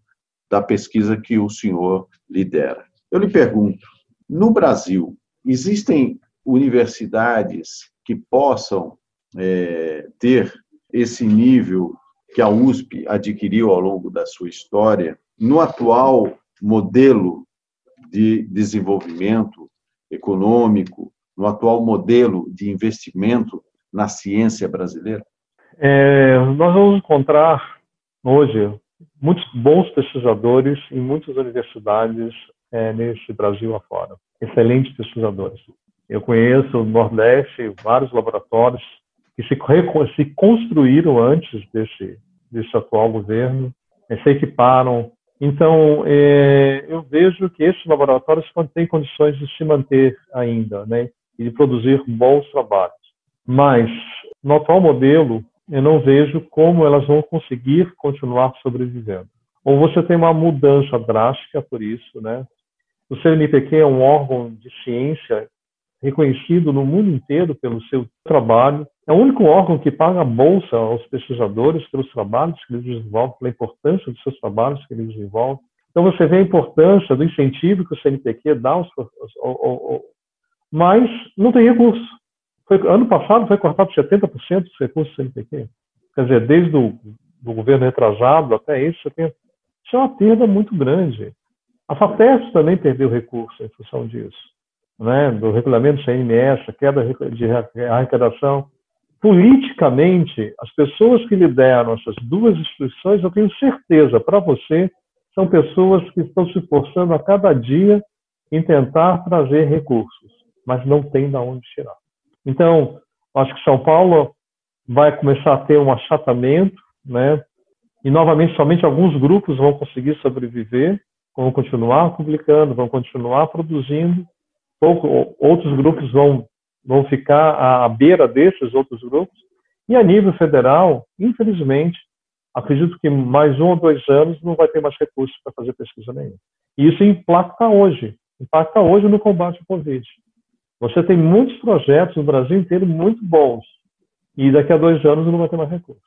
da pesquisa que o senhor lidera. Eu lhe pergunto: no Brasil, existem universidades que possam é, ter esse nível que a USP adquiriu ao longo da sua história no atual modelo de desenvolvimento econômico, no atual modelo de investimento na ciência brasileira? É, nós vamos encontrar hoje muitos bons pesquisadores em muitas universidades é, nesse Brasil afora. Excelentes pesquisadores. Eu conheço no Nordeste vários laboratórios que se, se construíram antes desse, desse atual governo, se equiparam então, é, eu vejo que esses laboratórios têm condições de se manter ainda, né, e de produzir bons trabalhos. Mas, no atual modelo, eu não vejo como elas vão conseguir continuar sobrevivendo. ou você tem uma mudança drástica por isso, né? O CNPq é um órgão de ciência reconhecido no mundo inteiro pelo seu trabalho. É o único órgão que paga a bolsa aos pesquisadores pelos trabalhos que eles desenvolvem, pela importância dos seus trabalhos que eles desenvolvem. Então você vê a importância do incentivo que o CNPq dá aos, ao, ao, mas não tem recurso. Foi, ano passado foi cortado 70% dos recursos do CNPq. Quer dizer, desde o do governo retrasado até esse, você tem, isso é uma perda muito grande. A FAPES também perdeu recurso em função disso, né? do regulamento CNMS, a queda de arrecadação. Politicamente, as pessoas que lideram essas duas instituições, eu tenho certeza, para você, são pessoas que estão se esforçando a cada dia em tentar trazer recursos, mas não tem de onde tirar. Então, acho que São Paulo vai começar a ter um achatamento, né? E novamente somente alguns grupos vão conseguir sobreviver, vão continuar publicando, vão continuar produzindo. Pouco, outros grupos vão vão ficar à beira desses outros grupos. E a nível federal, infelizmente, acredito que mais um ou dois anos não vai ter mais recursos para fazer pesquisa nenhuma. E isso impacta hoje, impacta hoje no combate ao Covid. Você tem muitos projetos no Brasil inteiro muito bons, e daqui a dois anos não vai ter mais recursos.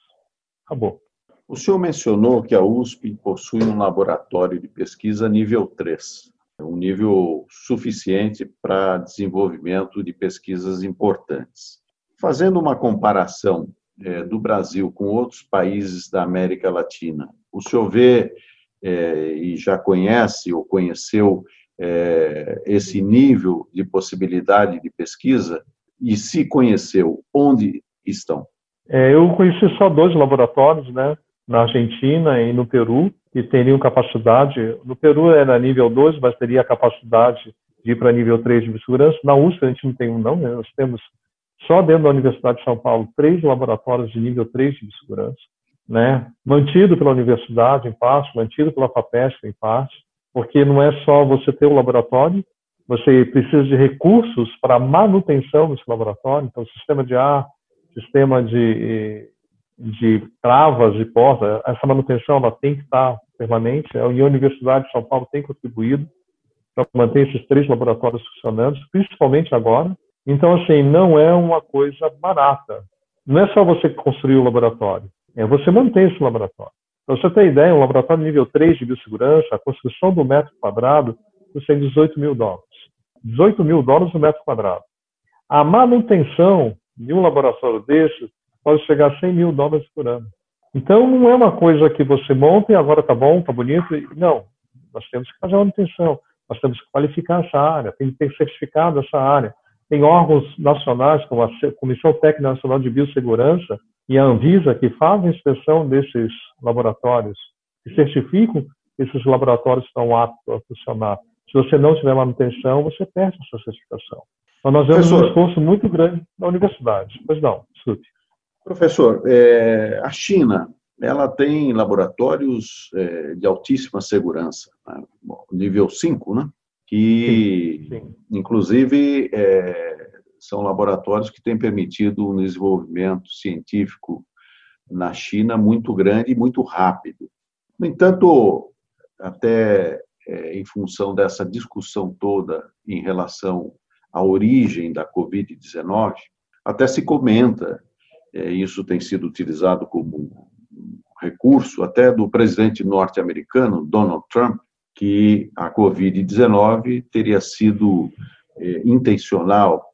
Acabou. O senhor mencionou que a USP possui um laboratório de pesquisa nível 3, um nível suficiente para desenvolvimento de pesquisas importantes. Fazendo uma comparação é, do Brasil com outros países da América Latina, o senhor vê é, e já conhece ou conheceu é, esse nível de possibilidade de pesquisa? E se conheceu, onde estão? É, eu conheci só dois laboratórios, né, na Argentina e no Peru, que teriam capacidade. No Peru era nível 2, mas teria a capacidade de ir para nível 3 de segurança. Na USP a gente não tem um, não, né? nós temos só dentro da Universidade de São Paulo três laboratórios de nível 3 de segurança, né? mantido pela universidade em parte, mantido pela FAPESP em parte, porque não é só você ter o um laboratório, você precisa de recursos para manutenção desse laboratório, então sistema de ar, sistema de, de travas de porta, essa manutenção ela tem que estar permanente, a Universidade de São Paulo tem contribuído para manter esses três laboratórios funcionando, principalmente agora. Então, assim, não é uma coisa barata. Não é só você construir o laboratório, é você manter esse laboratório. Para você ter ideia, um laboratório nível 3 de biossegurança, a construção do metro quadrado custa 18 mil dólares. 18 mil dólares o metro quadrado. A manutenção de um laboratório desse pode chegar a 100 mil dólares por ano. Então, não é uma coisa que você monta e agora tá bom, tá bonito. Não, nós temos que fazer manutenção, nós temos que qualificar essa área, tem que ter certificado essa área. Tem órgãos nacionais, como a Comissão Técnica Nacional de Biossegurança e a Anvisa, que fazem inspeção desses laboratórios e certificam que esses laboratórios estão aptos a funcionar. Se você não tiver manutenção, você perde a sua certificação. Então, nós vemos Professor, um esforço muito grande na universidade. Pois não, desculpe. Professor, é, a China ela tem laboratórios é, de altíssima segurança, né? nível 5, né? que, sim, sim. inclusive, é, são laboratórios que têm permitido um desenvolvimento científico na China muito grande e muito rápido. No entanto, até é, em função dessa discussão toda em relação à origem da Covid-19, até se comenta, isso tem sido utilizado como recurso até do presidente norte-americano, Donald Trump, que a Covid-19 teria sido é, intencional,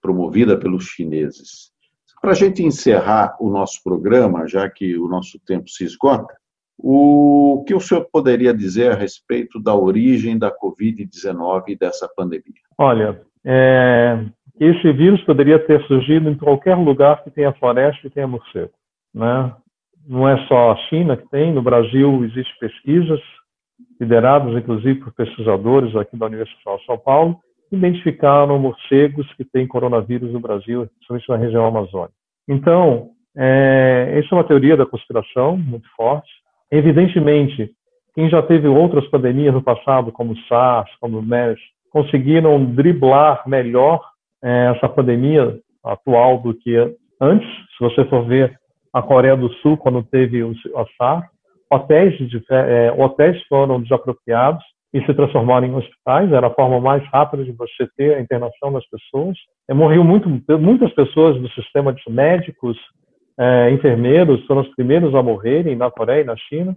promovida pelos chineses. Para a gente encerrar o nosso programa, já que o nosso tempo se esgota, o que o senhor poderia dizer a respeito da origem da Covid-19 e dessa pandemia? Olha, é, esse vírus poderia ter surgido em qualquer lugar que tenha floresta e tenha morcego. Né? Não é só a China que tem, no Brasil existem pesquisas, lideradas inclusive por pesquisadores aqui da Universidade de São Paulo, que identificaram morcegos que têm coronavírus no Brasil, principalmente na região amazônica. Então, é, essa é uma teoria da conspiração muito forte. Evidentemente, quem já teve outras pandemias no passado, como SARS, como MERS, conseguiram driblar melhor essa pandemia atual do que antes. Se você for ver a Coreia do Sul, quando teve o, SARS, hotéis, de, é, hotéis foram desapropriados e se transformaram em hospitais, era a forma mais rápida de você ter a internação das pessoas. É, morreu muito, muitas pessoas do sistema de médicos, é, enfermeiros, foram os primeiros a morrerem na Coreia e na China,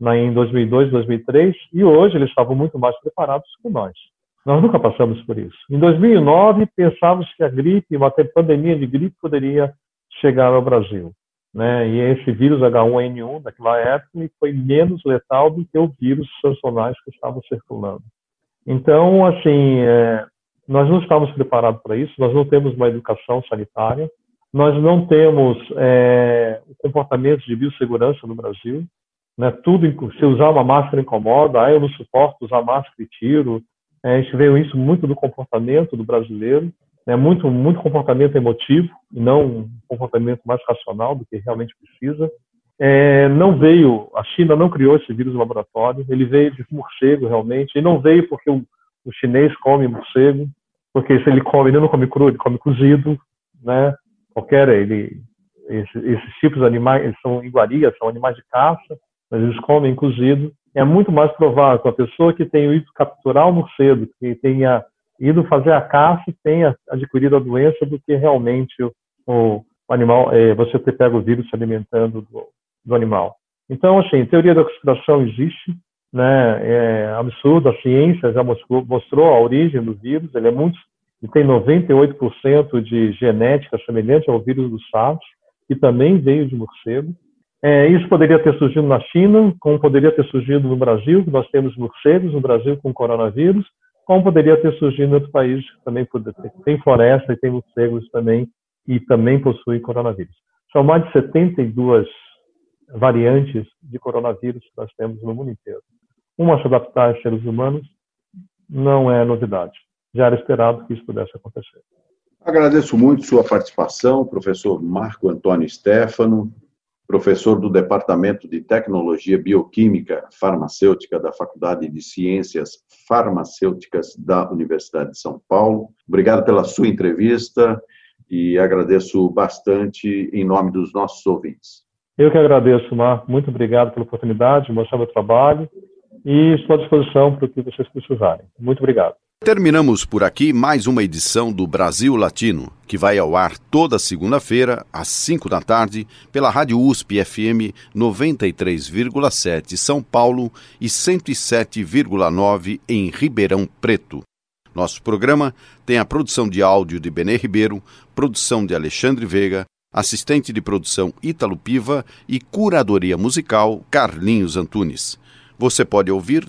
na, em 2002, 2003, e hoje eles estavam muito mais preparados que nós. Nós nunca passamos por isso. Em 2009, pensávamos que a gripe, uma pandemia de gripe, poderia chegar ao Brasil. Né? E esse vírus H1N1 daquela época foi menos letal do que o vírus sazonais que estavam circulando. Então, assim, é, nós não estamos preparados para isso, nós não temos uma educação sanitária, nós não temos é, comportamentos de biossegurança no Brasil, né? Tudo, se usar uma máscara incomoda, ah, eu não suporto usar máscara e tiro. É, a gente vê isso muito do comportamento do brasileiro, né? muito, muito comportamento emotivo e não um comportamento mais racional do que realmente precisa. É, não veio, a China não criou esse vírus no laboratório, ele veio de morcego realmente, e não veio porque o, o chinês come morcego, porque se ele come, ele não come cru, ele come cozido, né? Qualquer, ele, esse, esses tipos de animais, eles são iguarias, são animais de caça, mas eles comem cozido. É muito mais provável a pessoa que tenha ido capturar o morcego, que tenha ido fazer a caça, tenha adquirido a doença do que realmente o, o animal, é, você ter pego o vírus se alimentando do, do animal. Então, assim, teoria da conspiração existe, né? É absurdo, a ciência já mostrou, mostrou a origem do vírus, ele é muito, ele tem 98% de genética semelhante ao vírus do SARS, que também veio de morcego. É, isso poderia ter surgido na China, como poderia ter surgido no Brasil, que nós temos morcegos no Brasil com coronavírus, como poderia ter surgido em outros países que também tem floresta e tem morcegos também e também possuem coronavírus. São mais de 72 variantes de coronavírus que nós temos no mundo inteiro. Uma se adaptar aos seres humanos não é novidade. Já era esperado que isso pudesse acontecer. Agradeço muito sua participação, professor Marco Antônio Stefano, professor do Departamento de Tecnologia Bioquímica Farmacêutica da Faculdade de Ciências Farmacêuticas da Universidade de São Paulo. Obrigado pela sua entrevista e agradeço bastante em nome dos nossos ouvintes. Eu que agradeço, Marco. Muito obrigado pela oportunidade de mostrar meu trabalho e estou à disposição para o que vocês precisarem. Muito obrigado. Terminamos por aqui mais uma edição do Brasil Latino, que vai ao ar toda segunda-feira, às 5 da tarde, pela Rádio USP FM 93,7 São Paulo e 107,9 em Ribeirão Preto. Nosso programa tem a produção de áudio de Benê Ribeiro, produção de Alexandre Veiga, assistente de produção Ítalo Piva e curadoria musical Carlinhos Antunes. Você pode ouvir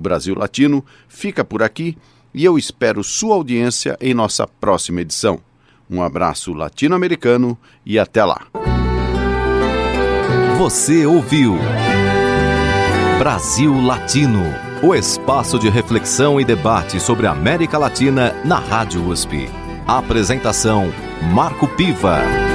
O Brasil Latino fica por aqui e eu espero sua audiência em nossa próxima edição. Um abraço latino-americano e até lá. Você ouviu Brasil Latino, o espaço de reflexão e debate sobre a América Latina na Rádio USP. Apresentação Marco Piva.